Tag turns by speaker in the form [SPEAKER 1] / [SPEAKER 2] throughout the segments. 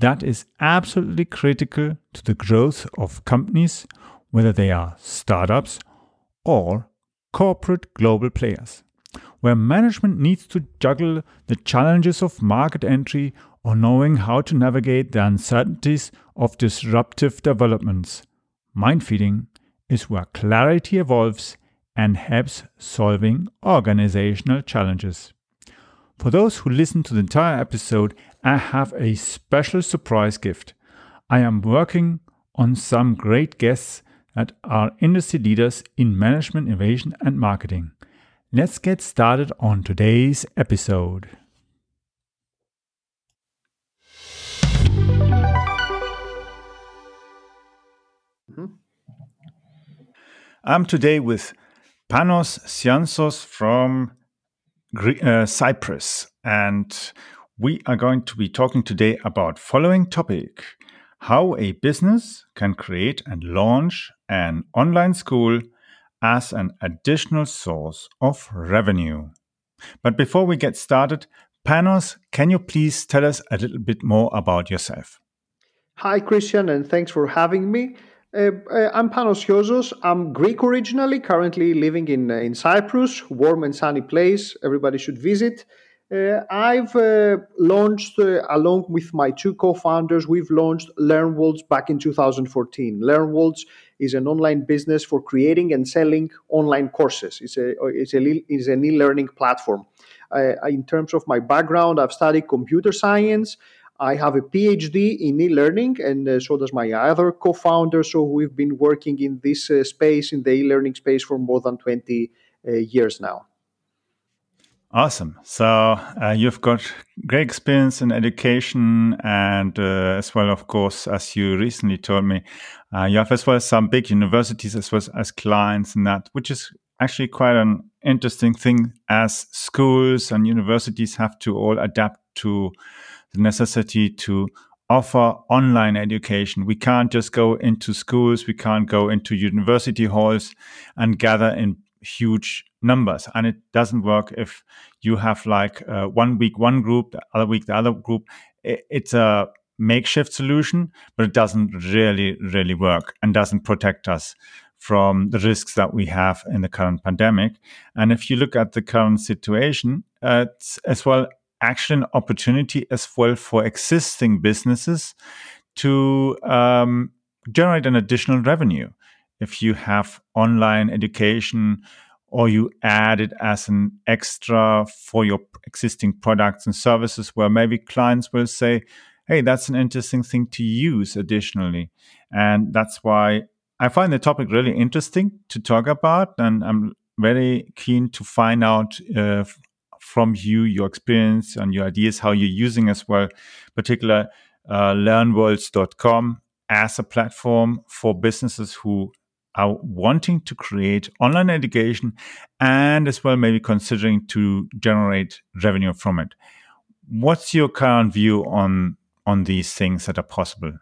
[SPEAKER 1] that is absolutely critical to the growth of companies, whether they are startups or corporate global players, where management needs to juggle the challenges of market entry or knowing how to navigate the uncertainties of disruptive developments. Mind feeding is where clarity evolves and helps solving organizational challenges. For those who listen to the entire episode, I have a special surprise gift. I am working on some great guests that are industry leaders in management, innovation, and marketing. Let's get started on today's episode. Mm-hmm. I'm today with Panos Siozos from uh, Cyprus. And we are going to be talking today about following topic how a business can create and launch an online school as an additional source of revenue. But before we get started, Panos, can you please tell us a little bit more about yourself?
[SPEAKER 2] Hi, Christian, and thanks for having me. Uh, uh, I'm Panos Siozos. I'm Greek originally, currently living in, uh, in Cyprus, warm and sunny place. Everybody should visit. Uh, I've uh, launched, uh, along with my two co founders, we've launched LearnWorlds back in 2014. LearnWorlds is an online business for creating and selling online courses, it's, a, it's, a, it's an e learning platform. in terms of my background, I've studied computer science. I have a PhD in e-learning, and uh, so does my other co-founder. So we've been working in this uh, space, in the e-learning space, for more than twenty uh, years now.
[SPEAKER 1] Awesome. So uh, you've got great experience in education, and uh, as well, of course, as you recently told me, uh, you have as well some big universities as well as clients, and that, which is actually quite an interesting thing, as schools and universities have to all adapt to the necessity to offer online education. We can't just go into schools, we can't go into university halls and gather in huge numbers. And it doesn't work if you have like uh, one week one group, the other week the other group. It's a makeshift solution, but it doesn't really, really work and doesn't protect us from the risks that we have in the current pandemic. And if you look at the current situation, uh, as well actually an opportunity as well for existing businesses to um, generate an additional revenue. If you have online education or you add it as an extra for your existing products and services, where maybe clients will say, hey, that's an interesting thing to use additionally. And that's why I find the topic really interesting to talk about. And I'm very keen to find out uh, from you, your experience and your ideas, how you're using as well, particular uh, learnworlds.com as a platform for businesses who are wanting to create online education and as well maybe considering to generate revenue from it. What's your current view on on these things that are possible?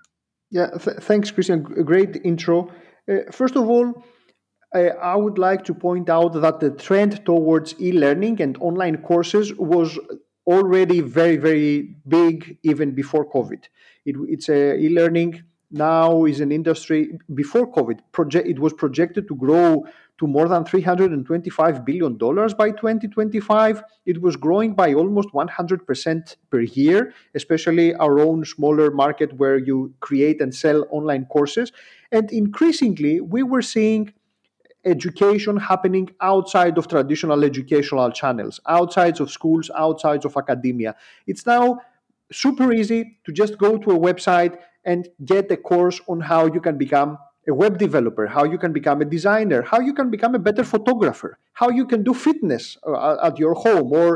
[SPEAKER 2] Yeah, th- thanks, Christian. Great intro. Uh, first of all, I would like to point out that the trend towards e learning and online courses was already very, very big even before COVID. It, it's a e learning now is an industry before COVID. Project, it was projected to grow to more than $325 billion by 2025. It was growing by almost 100% per year, especially our own smaller market where you create and sell online courses. And increasingly, we were seeing education happening outside of traditional educational channels, outside of schools, outside of academia. It's now super easy to just go to a website and get a course on how you can become a web developer, how you can become a designer, how you can become a better photographer, how you can do fitness uh, at your home or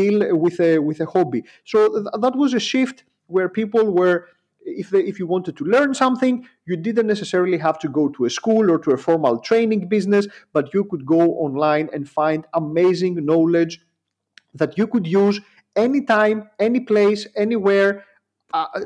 [SPEAKER 2] deal with a with a hobby. So th- that was a shift where people were if they, if you wanted to learn something, you didn't necessarily have to go to a school or to a formal training business, but you could go online and find amazing knowledge that you could use anytime, any place, anywhere,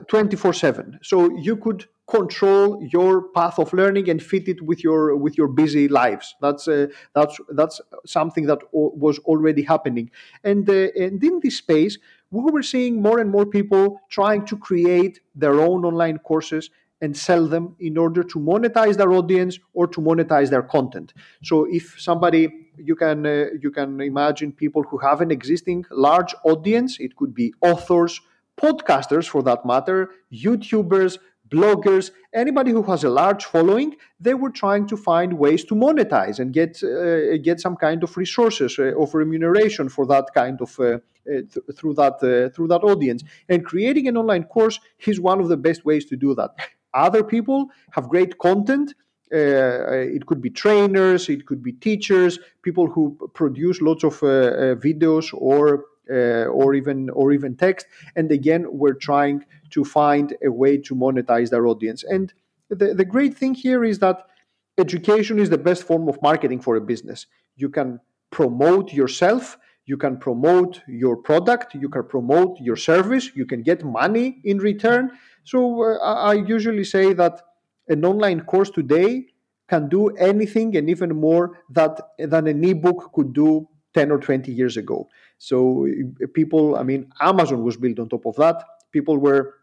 [SPEAKER 2] 24 7 so you could control your path of learning and fit it with your with your busy lives. That's uh, that's that's something that o- was already happening. And uh, and in this space we were seeing more and more people trying to create their own online courses and sell them in order to monetize their audience or to monetize their content. So if somebody you can uh, you can imagine people who have an existing large audience it could be authors podcasters for that matter, YouTubers, bloggers, anybody who has a large following, they were trying to find ways to monetize and get uh, get some kind of resources uh, of remuneration for that kind of uh, uh th- through that uh, through that audience. And creating an online course is one of the best ways to do that. Other people have great content. Uh, it could be trainers, it could be teachers, people who produce lots of videos or or even or even text. And again, we're trying to find a way to monetize their audience. And the, the great thing here is that education is the best form of marketing for a business. You can promote yourself, you can promote your product, you can promote your service, you can get money in return. So uh, I usually say that an online course today can do anything and even more that than an ebook could do 10 or 20 years ago. So people, I mean, Amazon was built on top of that. People were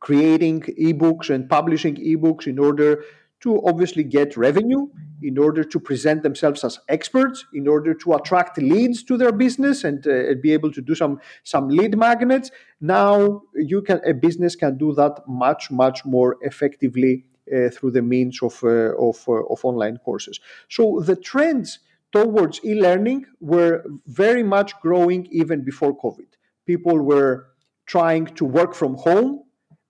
[SPEAKER 2] creating ebooks and publishing ebooks in order to obviously get revenue, in order to present themselves as experts, in order to attract leads to their business and uh, be able to do some some lead magnets. Now you can a business can do that much much more effectively uh, through the means of uh, of, uh, of online courses. So the trends towards e-learning were very much growing even before COVID. People were trying to work from home,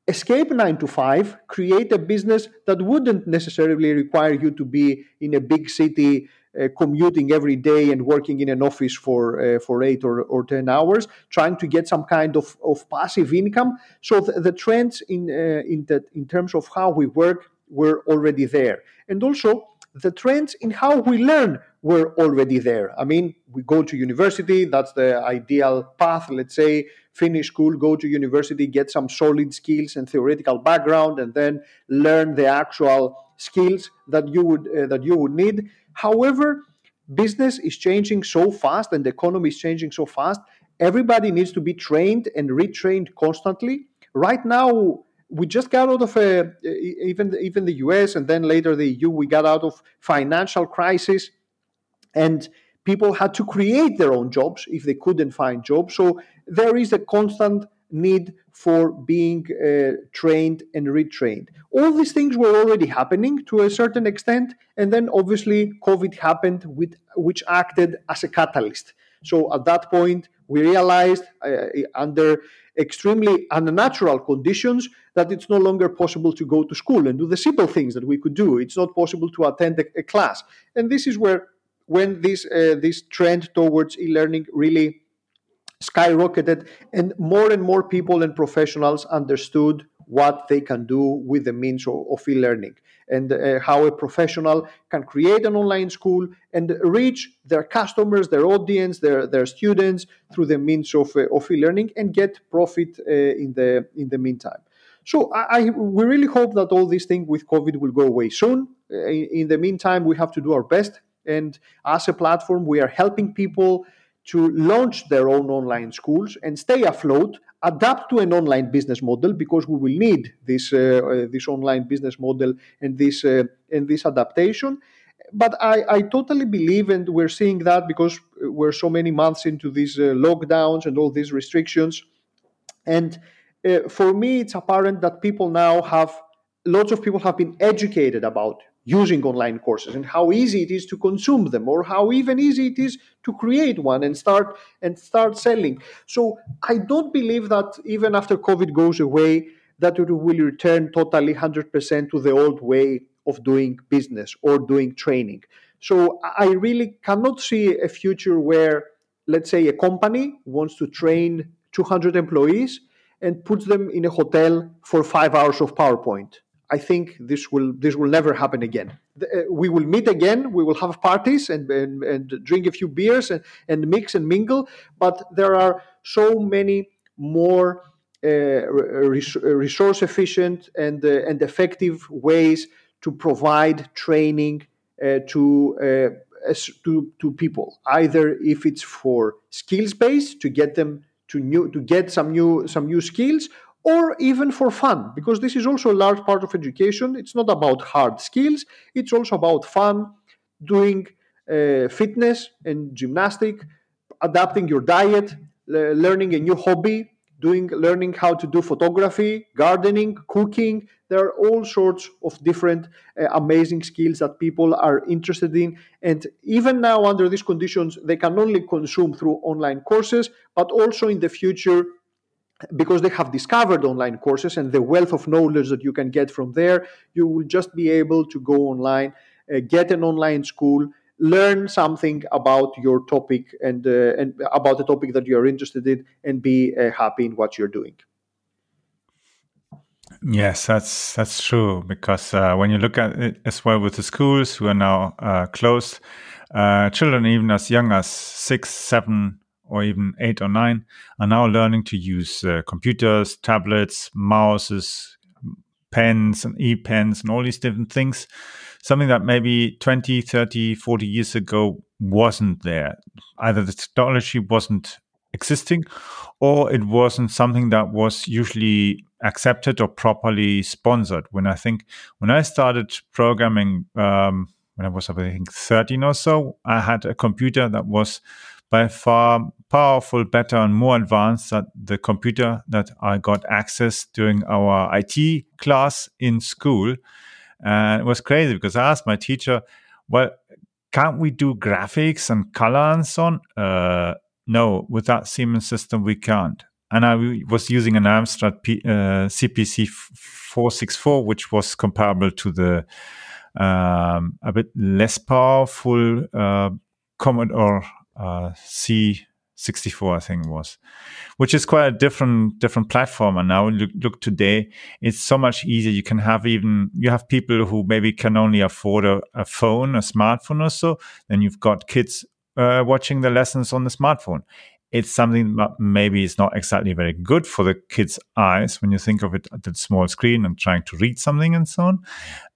[SPEAKER 2] escape nine to five, create a business that wouldn't necessarily require you to be in a big city uh, commuting every day and working in an office for uh, for eight or, or ten hours, trying to get some kind of, of passive income. So the, the trends in uh, in that in terms of how we work were already there, and also the trends in how we learn were already there. I mean, we go to university, that's the ideal path. Let's say finish school, go to university, get some solid skills and theoretical background, and then learn the actual skills that you would uh, that you would need. However, business is changing so fast and the economy is changing so fast. Everybody needs to be trained and retrained constantly. Right now, we just got out of a, even even the US and then later the EU. We got out of financial crisis and people had to create their own jobs if they couldn't find jobs. So there is a constant need for being uh, trained and retrained. All these things were already happening to a certain extent, and then obviously COVID happened, with, which acted as a catalyst. So at that point, we realized uh, under extremely unnatural conditions that it's no longer possible to go to school and do the simple things that we could do. It's not possible to attend a, a class, and this is where when this uh, this trend towards e-learning really skyrocketed and more and more people and professionals understood what they can do with the means of, of e-learning and uh, how a professional can create an online school and reach their customers their audience their, their students through the means of, uh, of e-learning and get profit uh, in the in the meantime so I, I, we really hope that all these things with covid will go away soon uh, in, in the meantime we have to do our best and as a platform, we are helping people to launch their own online schools and stay afloat, adapt to an online business model because we will need this uh, uh, this online business model and this uh, and this adaptation. But I, I totally believe, and we're seeing that because we're so many months into these uh, lockdowns and all these restrictions. And uh, for me, it's apparent that people now have lots of people have been educated about using online courses and how easy it is to consume them or how even easy it is to create one and start and start selling. So i don't believe that even after covid goes away that it will return totally 100% to the old way of doing business or doing training. So i really cannot see a future where let's say a company wants to train 200 employees and puts them in a hotel for five hours of PowerPoint. I think this will this will never happen again. Uh, we will meet again. We will have parties and and, and drink a few beers and, and mix and mingle. But there are so many more uh, resource efficient and uh, and effective ways to provide training uh, to uh, to to people. Either if it's for skills based to get them to new to get some new some new skills, or even for fun, because this is also a large part of education. It's not about hard skills, it's also about fun, doing uh, fitness and gymnastic, adapting your diet, learning a new hobby, doing learning how to do photography, gardening, cooking. There are all sorts of different uh, amazing skills that people are interested in. And even now, under these conditions, they can only consume through online courses, but also in the future, because they have discovered online courses and the wealth of knowledge that you can get from there, you will just be able to go online, uh, get an online school, learn something about your topic and uh, and about the topic that you are interested in, and be uh, happy in what you're doing.
[SPEAKER 1] Yes, that's that's true. Because uh, when you look at it as well with the schools who are now uh, closed, uh, children even as young as six, seven, or even eight or nine are now learning to use uh, computers, tablets, mouses, pens, and e-pens, and all these different things. Something that maybe 20, 30, 40 years ago wasn't there. Either the technology wasn't existing or it wasn't something that was usually accepted or properly sponsored. When I think when I started programming, um, when I was I think 13 or so, I had a computer that was by far powerful, better, and more advanced than the computer that I got access during our IT class in school. And it was crazy because I asked my teacher, well, can't we do graphics and color and so on? Uh, no, with that Siemens system, we can't. And I was using an Amstrad P, uh, CPC 464, which was comparable to the um, a bit less powerful uh, Commodore uh, C64, I think it was, which is quite a different different platform. And now look, look today, it's so much easier. You can have even you have people who maybe can only afford a, a phone, a smartphone or so. Then you've got kids uh, watching the lessons on the smartphone. It's something that maybe is not exactly very good for the kids' eyes when you think of it at the small screen and trying to read something and so on.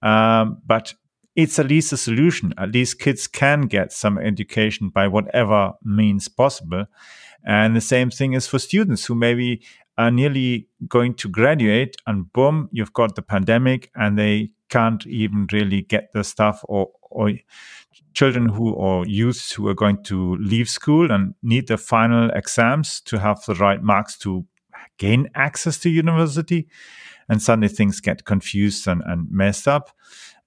[SPEAKER 1] Um, but it's at least a solution. At least kids can get some education by whatever means possible. And the same thing is for students who maybe are nearly going to graduate and boom, you've got the pandemic and they can't even really get the stuff or, or children who or youths who are going to leave school and need the final exams to have the right marks to gain access to university and suddenly things get confused and, and messed up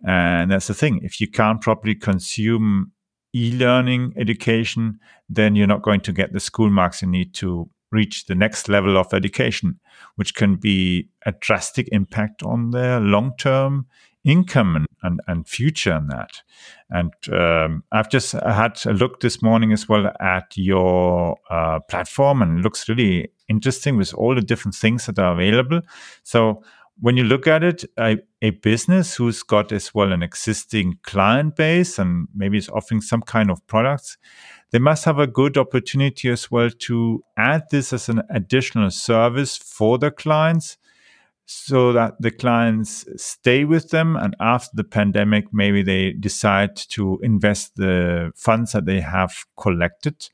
[SPEAKER 1] and that's the thing. If you can't properly consume e-learning education, then you're not going to get the school marks you need to reach the next level of education, which can be a drastic impact on their long-term income and, and, future in that. And um, I've just had a look this morning as well at your uh, platform, and it looks really interesting with all the different things that are available. So when you look at it, a, a, business who's got as well an existing client base and maybe is offering some kind of products, they must have a good opportunity as well to add this as an additional service for the clients so that the clients stay with them. And after the pandemic maybe they decide to invest the funds that they have collected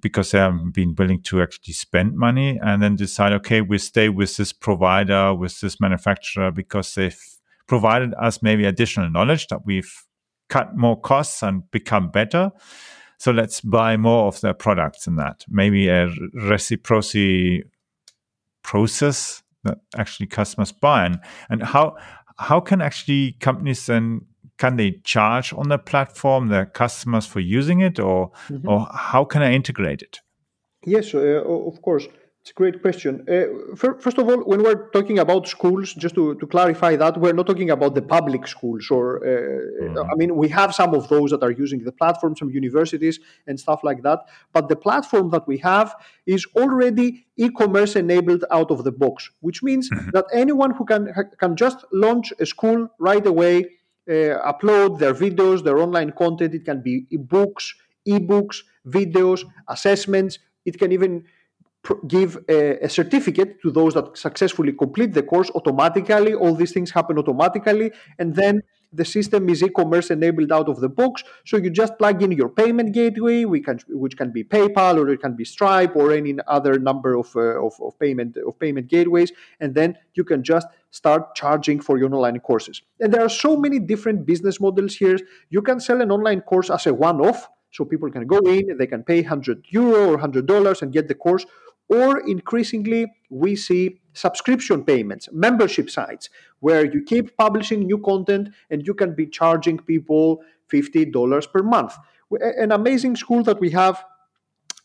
[SPEAKER 1] because they haven't been willing to actually spend money and then decide, okay, we stay with this provider, with this manufacturer because they've provided us maybe additional knowledge that we've cut more costs and become better. So let's buy more of their products and that. Maybe a reciprocity process that actually customers buy. And, and how how can actually companies then can they charge on the platform their customers for using it or mm-hmm. or how can i integrate it
[SPEAKER 2] yes uh, of course It's a great question. Uh, first of all, when we're talking about schools, just to, to clarify that, we're not talking about the public schools. Or, uh, mm-hmm. I mean, we have some of those that are using the platform, some universities and stuff like that. But the platform that we have is already e-commerce enabled out of the box, which means mm-hmm. that anyone who can can just launch a school right away, Uh, upload their videos, their online content. It can be e-books, e-books, videos, assessments. It can even give a, a, certificate to those that successfully complete the course automatically. All these things happen automatically, and then the system is e-commerce enabled out of the box. So you just plug in your payment gateway, can, which can be PayPal or it can be Stripe or any other number of, uh, of, of, payment of payment gateways, and then you can just start charging for your online courses. And there are so many different business models here. You can sell an online course as a one-off. So people can go in, they can pay 100 euro or $100 and get the course, or increasingly, we see subscription payments, membership sites, where you keep publishing new content and you can be charging people $50 per month. An amazing school that we have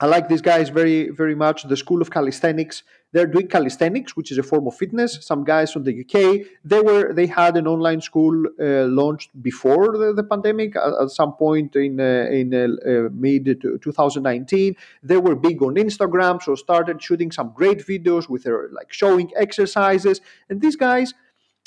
[SPEAKER 2] I like these guys very, very much. The School of Calisthenics. They're doing calisthenics, which is a form of fitness. Some guys from the UK. They were they had an online school uh, launched before the, the pandemic at, at, some point in uh, in uh, uh mid 2019. They were big on Instagram, so started shooting some great videos with their like showing exercises. And these guys,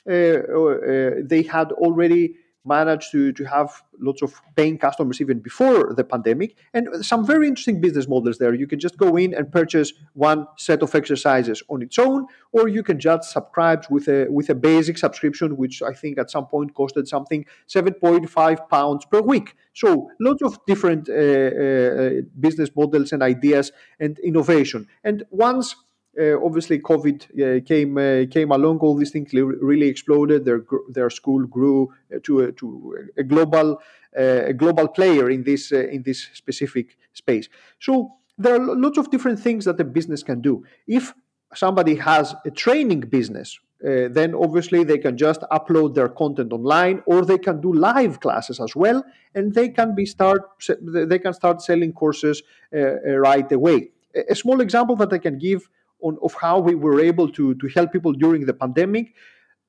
[SPEAKER 2] uh, uh, they had already managed to, to have lots of paying customers even before the pandemic. And some very interesting business models there. You can just go in and purchase one set of exercises on its own or you can just subscribe with a with a basic subscription which i think at some point costed something 7.5 pounds per week. So lots of different uh, uh, business models and ideas and innovation. And once uh, obviously COVID uh, came uh, came along. All these things really exploded. Their their school grew to a, to a global a global player in this in this specific space. So there are lots of different things that a business can do. If somebody has a training business, uh, then obviously they can just upload their content online or they can do live classes as well and they can be start they can start selling courses uh, right away a small example that i can give on, of how we were able to, to help people during the pandemic.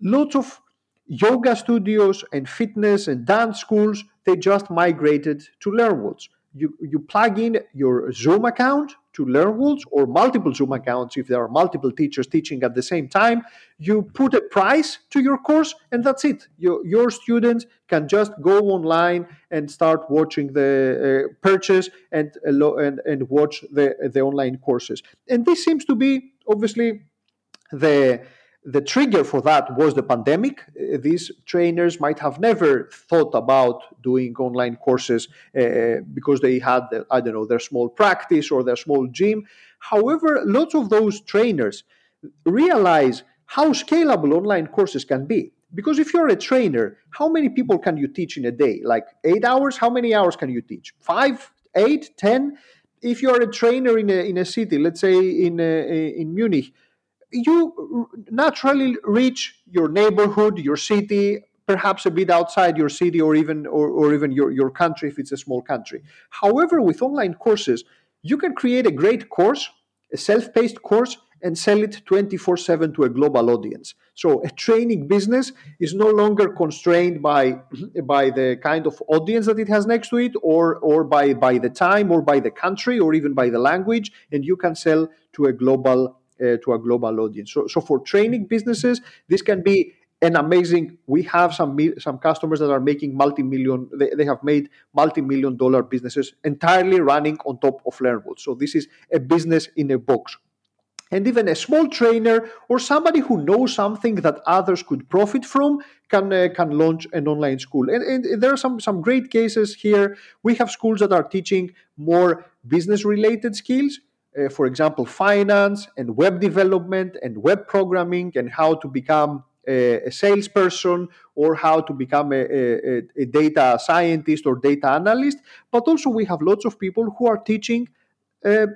[SPEAKER 2] Lots of yoga studios and fitness and dance schools, they just migrated to LearnWorlds. You, you plug in your Zoom account to LearnWorlds or multiple Zoom accounts if there are multiple teachers teaching at the same time. You put a price to your course and that's it. Your, your students can just go online and start watching the uh, purchase and, uh, and, and watch the, the online courses. And this seems to be obviously the the trigger for that was the pandemic. Uh, these trainers might have never thought about doing online courses uh, because they had, the, I don't know, their small practice or their small gym. However, lots of those trainers realize how scalable online courses can be. Because if you're a trainer, how many people can you teach in a day? Like eight hours? How many hours can you teach? Five, eight, ten? If you're a trainer in a, in a city, let's say in, a, in Munich, you naturally reach your neighborhood, your city, perhaps a bit outside your city or even or, or even your, your country if it's a small country. However, with online courses, you can create a great course, a self-paced course, and sell it 24-7 to a global audience. So a training business is no longer constrained by by the kind of audience that it has next to it or or by by the time or by the country or even by the language and you can sell to a global uh, to a global audience. So, so for training businesses, this can be an amazing. We have some some customers that are making multi-million. They, they have made multi-million dollar businesses entirely running on top of LearnWorld. So this is a business in a box. And even a small trainer or somebody who knows something that others could profit from can uh, can launch an online school. And, and there are some some great cases here. We have schools that are teaching more business related skills uh, for example, finance and web development and web programming and how to become a, a salesperson or how to become a, a, a, data scientist or data analyst. But also, we have lots of people who are teaching uh,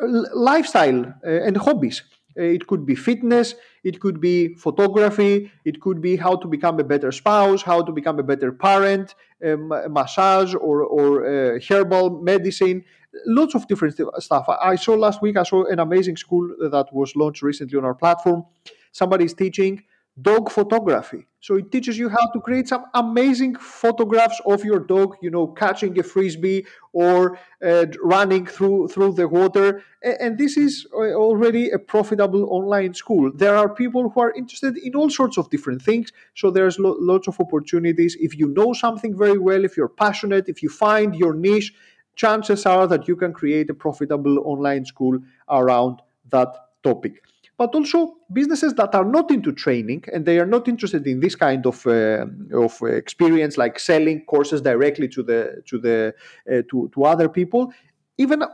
[SPEAKER 2] lifestyle uh, and hobbies. Uh, it could be fitness, it could be photography, it could be how to become a better spouse, how to become a better parent, um, massage or, or uh, herbal medicine lots of different stuff. I saw last week, I saw an amazing school that was launched recently on our platform. Somebody's teaching dog photography. So it teaches you how to create some amazing photographs of your dog, you know, catching a frisbee or uh, running through through the water. And this is uh, already a profitable online school. There are people who are interested in all sorts of different things. So there's lo- lots of opportunities. If you know something very well, if you're passionate, if you find your niche, chances are that you can create a profitable online school around that topic. But also businesses that are not into training and they are not interested in this kind of uh, of experience like selling courses directly to the to the uh, to, to other people even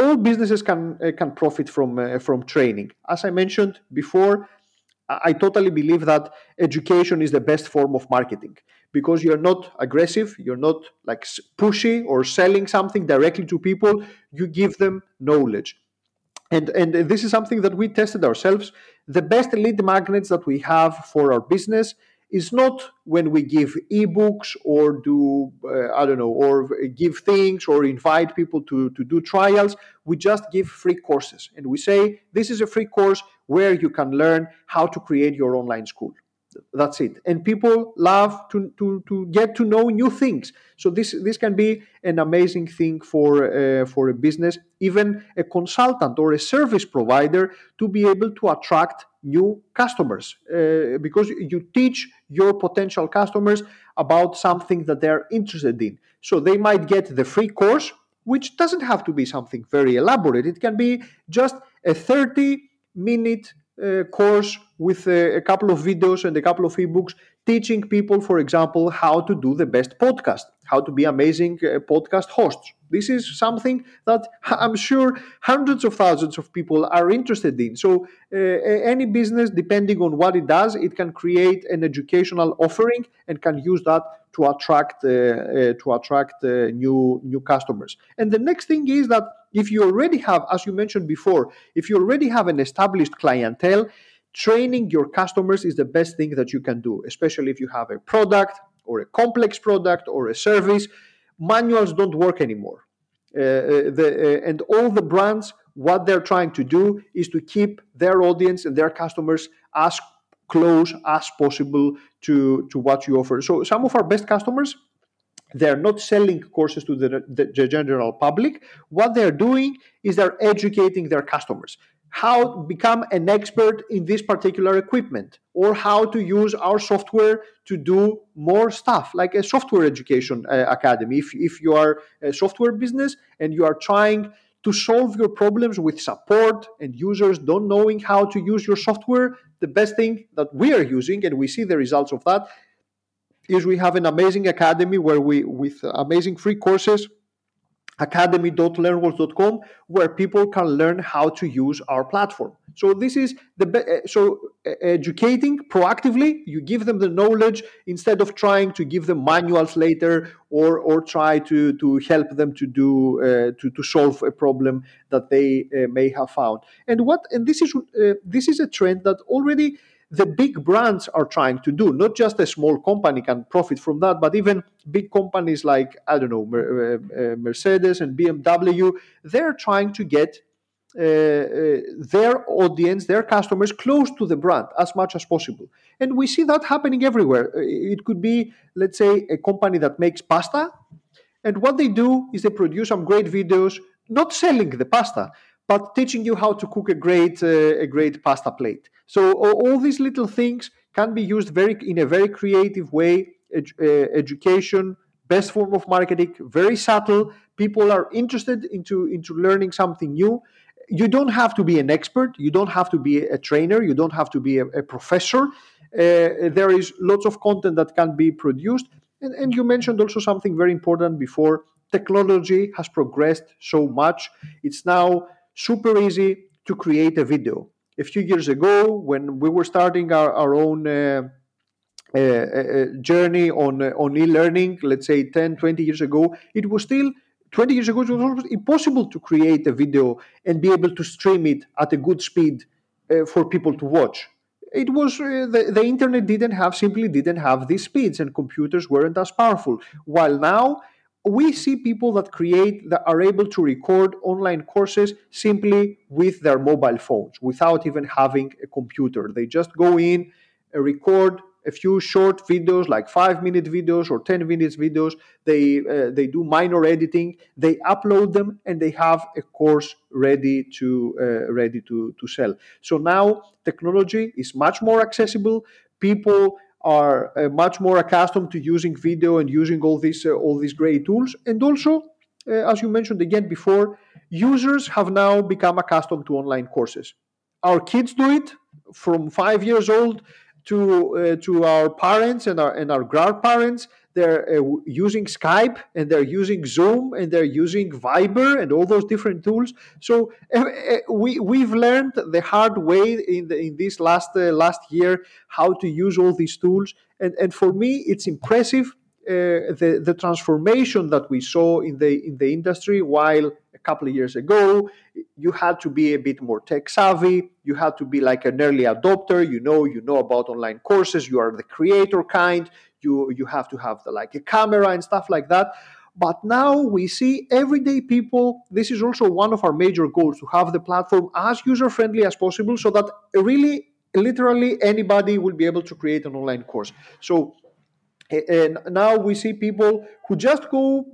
[SPEAKER 2] all businesses can uh, can profit from uh, from training. As i mentioned before I totally believe that education is the best form of marketing because you're not aggressive, you're not like pushy or selling something directly to people, you give them knowledge. And and this is something that we tested ourselves. The best lead magnets that we have for our business is not when we give ebooks or do uh, i don't know or give things or invite people to to do trials. We just give free courses. And we say this is a free course where you can learn how to create your online school that's it. And people love to, to, to get to know new things. So this this can be an amazing thing for uh, for a business even a consultant or a service provider to be able to attract new customers uh, because you teach your potential customers about something that they're interested in. So they might get the free course which doesn't have to be something very elaborate. It can be just a 30 minute course with a, couple of videos and a couple of ebooks teaching people, for example, how to do the best podcast, how to be amazing uh, podcast hosts. This is something that I'm sure hundreds of thousands of people are interested in. So, uh, any business, depending on what it does, it can create an educational offering and can use that to attract uh, uh, to attract uh, new new customers. And the next thing is that if you already have, as you mentioned before, if you already have an established clientele, training your customers is the best thing that you can do, especially if you have a product or a complex product or a service. Manuals don't work anymore. Uh, the, uh, and all the brands, what they're trying to do is to keep their audience and their customers as close as possible to, to what you offer. So some of our best customers they're not selling courses to the, the, the, general public what they're doing is they're educating their customers how to become an expert in this particular equipment or how to use our software to do more stuff like a software education uh, academy. If, if you are a software business and you are trying to solve your problems with support and users don't knowing how to use your software the best thing that we are using and we see the results of that is we have an amazing academy where we with amazing free courses academy.learnworlds.com where people can learn how to use our platform. So this is the be- eh, so uh, educating proactively you give them the knowledge instead of trying to give them manuals later or or try to to help them to do uh, to to solve a problem that they uh, may have found. And what and this is this is a trend that already the big brands are trying to do. Not just a small company can profit from that, but even big companies like, I don't know, uh, uh, Mercedes and BMW, they're trying to get uh, uh, their audience, their customers close to the brand as much as possible. And we see that happening everywhere. It could be, let's say, a company that makes pasta. And what they do is they produce some great videos, not selling the pasta, but teaching you how to cook a great, uh, a great pasta plate. So all these little things can be used very in a very creative way. Ed, uh, education, best form of marketing, very subtle. People are interested into into learning something new. You don't have to be an expert. You don't have to be a trainer. You don't have to be a, a professor. Uh, there is lots of content that can be produced. And, and you mentioned also something very important before. Technology has progressed so much. It's now super easy to create a video. A few years ago when we were starting our, our own uh, uh, uh, journey on uh, on e-learning let's say 10 20 years ago it was still 20 years ago it was almost impossible to create a video and be able to stream it at a good speed uh, for people to watch. It was uh, the, the internet didn't have simply didn't have these speeds and computers weren't as powerful. While now we see people that create that are able to record online courses simply with their mobile phones without even having a computer. They just go in record a few short videos like 5 minute videos or 10 minutes videos. They uh, they do minor editing. They upload them and they have a course ready to uh, ready to to sell. So now technology is much more accessible. People are uh, much more accustomed to using video and using all these uh, all these great tools. And also uh, as you mentioned again before users have now become accustomed to online courses. Our kids do it from 5 years old to uh, to our parents and our and our grandparents they're uh, using skype and they're using zoom and they're using viber and all those different tools. So uh, we we've learned the hard way in the, in this last uh, last year how to use all these tools. And and for me it's impressive Uh, the the transformation that we saw in the in the industry while a couple of years ago you had to be a bit more tech savvy. You had to be like an early adopter. You know you know about online courses. You are the creator kind. You you have to have the like a camera and stuff like that. But now we see everyday people this is also one of our major goals to have the platform as user friendly as possible so that really literally anybody will be able to create an online course. So and now we see people who just go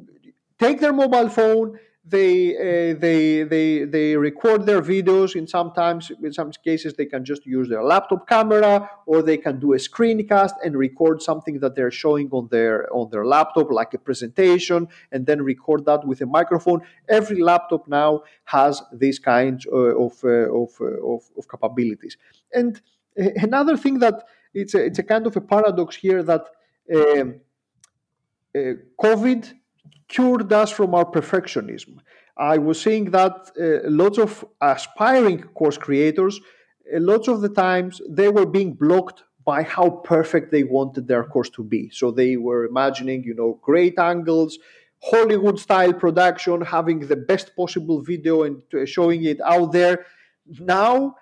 [SPEAKER 2] take their mobile phone they uh, they they they record their videos. In sometimes in some cases they can just use their laptop camera or they can do a screencast and record something that they're showing on their on their laptop like a presentation and then record that with a microphone. Every laptop now has these kinds uh, of uh, of, uh, of, of capabilities. And another thing that it's a, it's a kind of a paradox here that COVID cured us from our perfectionism. I was saying that uh, lots of aspiring course creators, uh, lots of the times they were being blocked by how perfect they wanted their course to be. So they were imagining, you know, great angles, Hollywood style production, having the best possible video and showing it out there. Now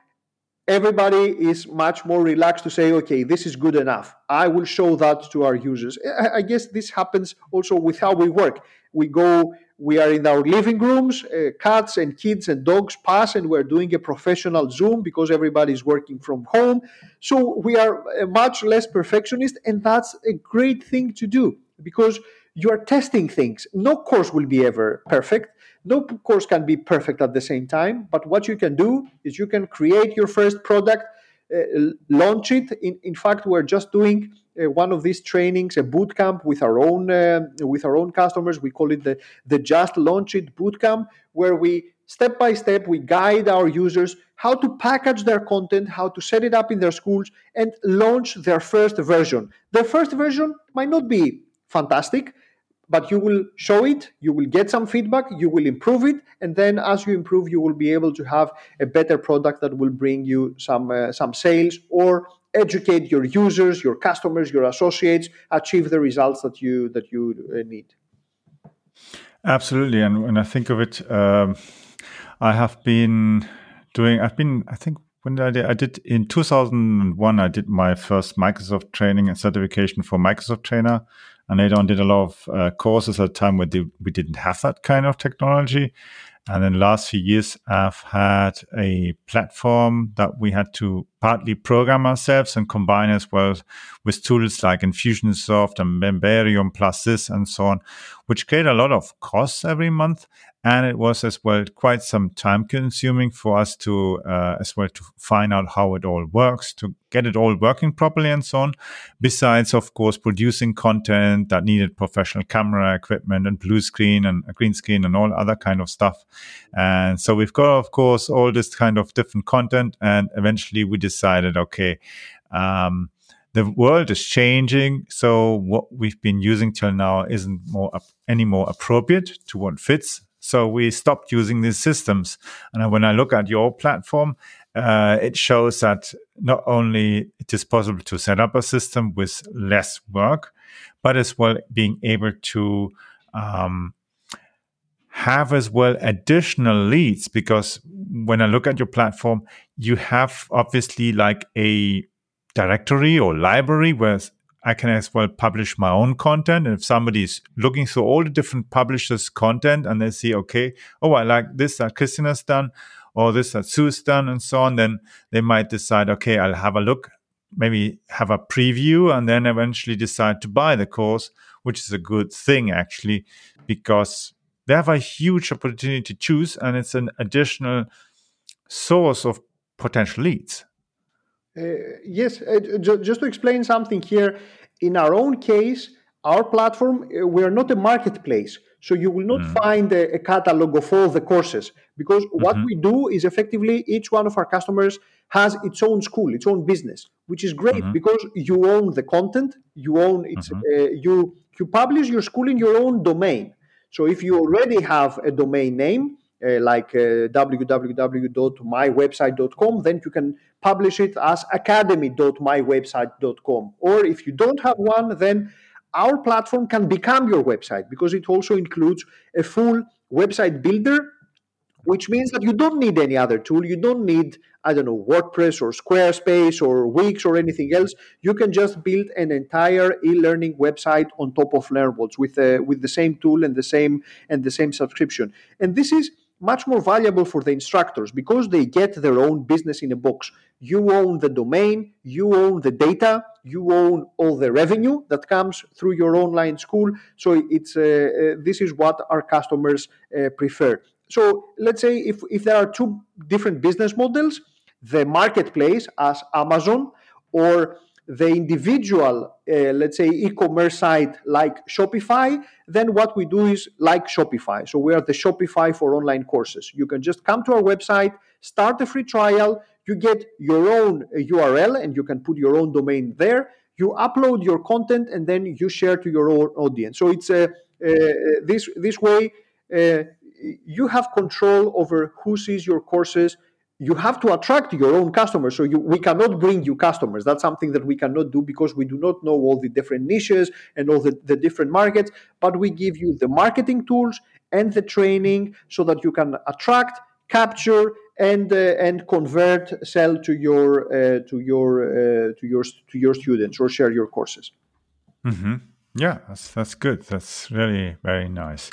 [SPEAKER 2] everybody is much more relaxed to say, okay, this is good enough. I will show that to our users. I guess this happens also with how we work. We go, we are in our living rooms, uh, cats and kids and dogs pass, and we're doing a professional Zoom because everybody is working from home. So we are uh, much less perfectionist, and that's a great thing to do because you are testing things. No course will be ever perfect no course can be perfect at the same time, but what you can do is you can create your first product, uh, launch it. In, in fact, we're just doing uh, one of these trainings, a boot camp with our own uh, with our own customers. We call it the the Just Launch It boot camp, where we step by step we guide our users how to package their content, how to set it up in their schools, and launch their first version. The first version might not be fantastic, but you will show it, you will get some feedback, you will improve it, and then as you improve, you will be able to have a better product that will bring you some uh, some sales or educate your users, your customers, your associates, achieve the results that you that you uh, need.
[SPEAKER 1] Absolutely, and when I think of it, um, I have been doing. I've been, I think, when I did, I did in 2001 I did my first Microsoft training and certification for Microsoft trainer and later on did a lot of uh, courses at a time where we didn't have that kind of technology. And in the last few years I've had a platform that we had to partly program ourselves and combine as well with tools like Infusionsoft and Memberium plus this and so on which create a lot of costs every month. And it was as well quite some time consuming for us to uh, as well to find out how it all works to get it all working properly and so on. Besides of course producing content that needed professional camera equipment and blue screen and a green screen and all other kind of stuff. And so we've got of course all this kind of different content. And eventually we decided okay um, the world is changing. So what we've been using till now isn't more any more appropriate to what fits. So we stopped using these systems. And when I look at your platform, uh, it shows that not only it is possible to set up a system with less work, but as well being able to um, have as well additional leads. Because when I look at your platform, you have obviously like a directory or library where I can as well publish my own content. And if somebody is looking through all the different publishers' content and they see, okay, oh, I like this that Christian has done, or this that Sue's done, and so on, then they might decide, okay, I'll have a look, maybe have a preview, and then eventually decide to buy the course, which is a good thing actually, because they have a huge opportunity to choose, and it's an additional source of potential leads.
[SPEAKER 2] Uh, yes, uh, just to explain something here, in our own case, our platform, uh, we are not a marketplace. So you will not mm. find a, a, catalog of all the courses because mm-hmm. what we do is effectively each one of our customers has its own school, its own business, which is great mm-hmm. because you own the content, you own its, mm-hmm. uh, you you publish your school in your own domain. So if you already have a domain name, uh, like uh, www.mywebsite.com, then you can publish it as academy.mywebsite.com. Or if you don't have one, then our platform can become your website because it also includes a full website builder which means that you don't need any other tool. You don't need, I don't know, WordPress or Squarespace or Wix or anything else. You can just build an entire e-learning website on top of LearnWorlds with uh, with the same tool and the same and the same subscription. And this is much more valuable for the instructors because they get their own business in a box. You own the domain, you own the data, you own all the revenue that comes through your online school. So it's uh, uh, this is what our customers uh, prefer. So let's say if if there are two different business models, the marketplace as Amazon or the individual, uh, let's say, e-commerce site like Shopify, then what we do is like Shopify. So we are the Shopify for online courses. You can just come to our website, start a free trial. You get your own URL and you can put your own domain there. You upload your content and then you share to your own audience. So it's a uh, uh, this this way uh, you have control over who sees your courses you have to attract your own customers. So you, we cannot bring you customers. That's something that we cannot do because we do not know all the different niches and all the, the different markets. But we give you the marketing tools and the training so that you can attract, capture, and uh, and convert, sell to your uh, to your uh, to your to your students or share your courses.
[SPEAKER 1] Mm-hmm. Yeah, that's that's good. That's really very nice.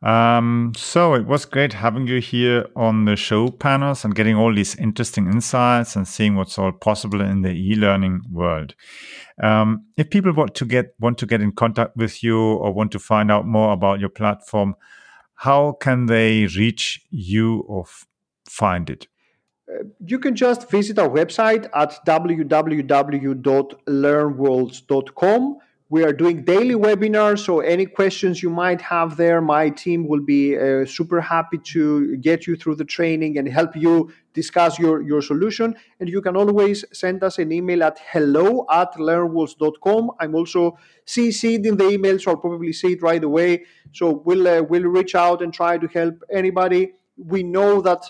[SPEAKER 1] Um, so it was great having you here on the show Panos and getting all these interesting insights and seeing what's all possible in the e-learning world. Um, if people want to get want to get in contact with you or want to find out more about your platform, how can they reach you or f- find it?
[SPEAKER 2] Uh, you can just visit our website at www.learnworlds.com we are doing daily webinars, so any questions you might have there, my team will be uh, super happy to get you through the training and help you discuss your, your solution. And you can always send us an email at hello at learnworlds.com. I'm also CC'd in the email, so I'll probably see it right away. So we'll, uh, we'll reach out and try to help anybody. We know that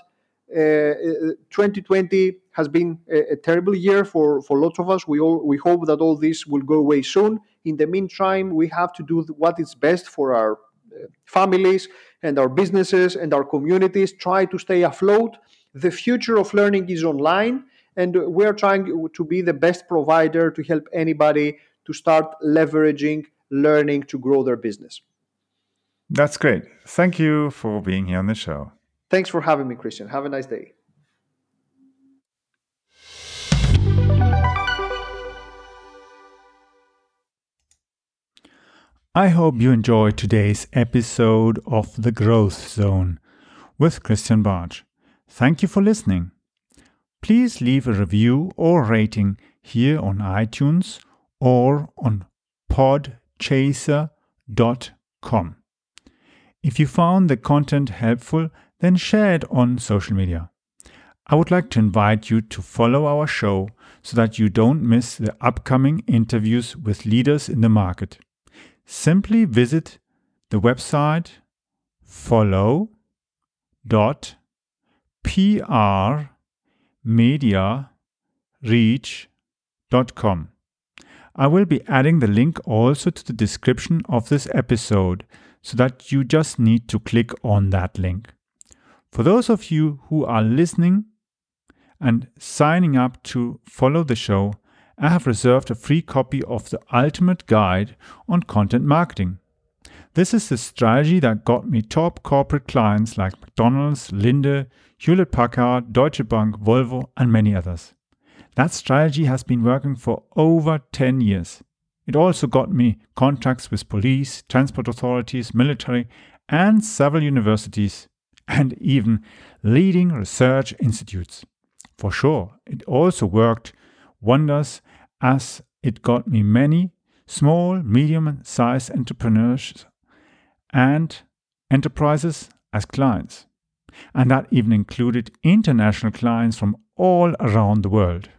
[SPEAKER 2] 2020 uh, has been a, a, terrible year for, for lots of us. We all we hope that all this will go away soon. In the meantime, we have to do what is best for our uh, families and our businesses and our communities. Try to stay afloat. The future of learning is online, and we are trying to be the best provider to help anybody to start leveraging learning to grow their business.
[SPEAKER 1] That's great. Thank you for being here on the show.
[SPEAKER 2] Thanks for having me, Christian. Have a nice day.
[SPEAKER 1] I hope you enjoyed today's episode of The Growth Zone with Christian Bartsch. Thank you for listening. Please leave a review or rating here on iTunes or on podchaser.com. If you found the content helpful, then share it on social media. I would like to invite you to follow our show so that you don't miss the upcoming interviews with leaders in the market. Simply visit the website follow.prmediareach.com. I will be adding the link also to the description of this episode so that you just need to click on that link. For those of you who are listening and signing up to follow the show I have reserved a free copy of the ultimate guide on content marketing. This is the strategy that got me top corporate clients like McDonald's, Linde, Hewlett Packard, Deutsche Bank, Volvo, and many others. That strategy has been working for over 10 years. It also got me contracts with police, transport authorities, military, and several universities, and even leading research institutes. For sure, it also worked wonders as it got me many small, medium sized entrepreneurs and enterprises as clients. And that even included international clients from all around the world.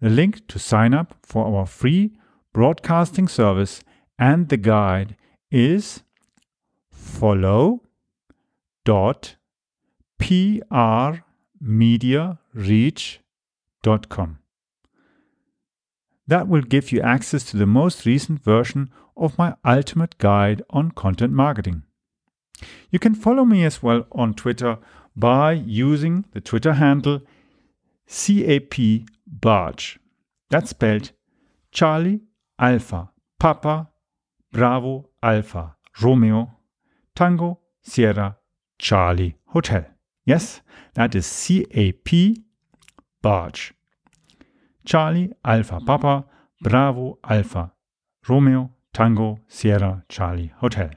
[SPEAKER 1] The link to sign up for our free broadcasting service and the guide is follow.prmediareach.com. That will give you access to the most recent version of my ultimate guide on content marketing. You can follow me as well on Twitter by using the Twitter handle CAPBartsch. That's spelled Charlie Alpha, Papa, Bravo, Alpha, Romeo, Tango, Sierra, Charlie, Hotel. Yes, that is CAP Bartsch. Charlie, Alpha, Papa, Bravo, Alpha, Romeo, Tango, Sierra, Charlie, Hotel.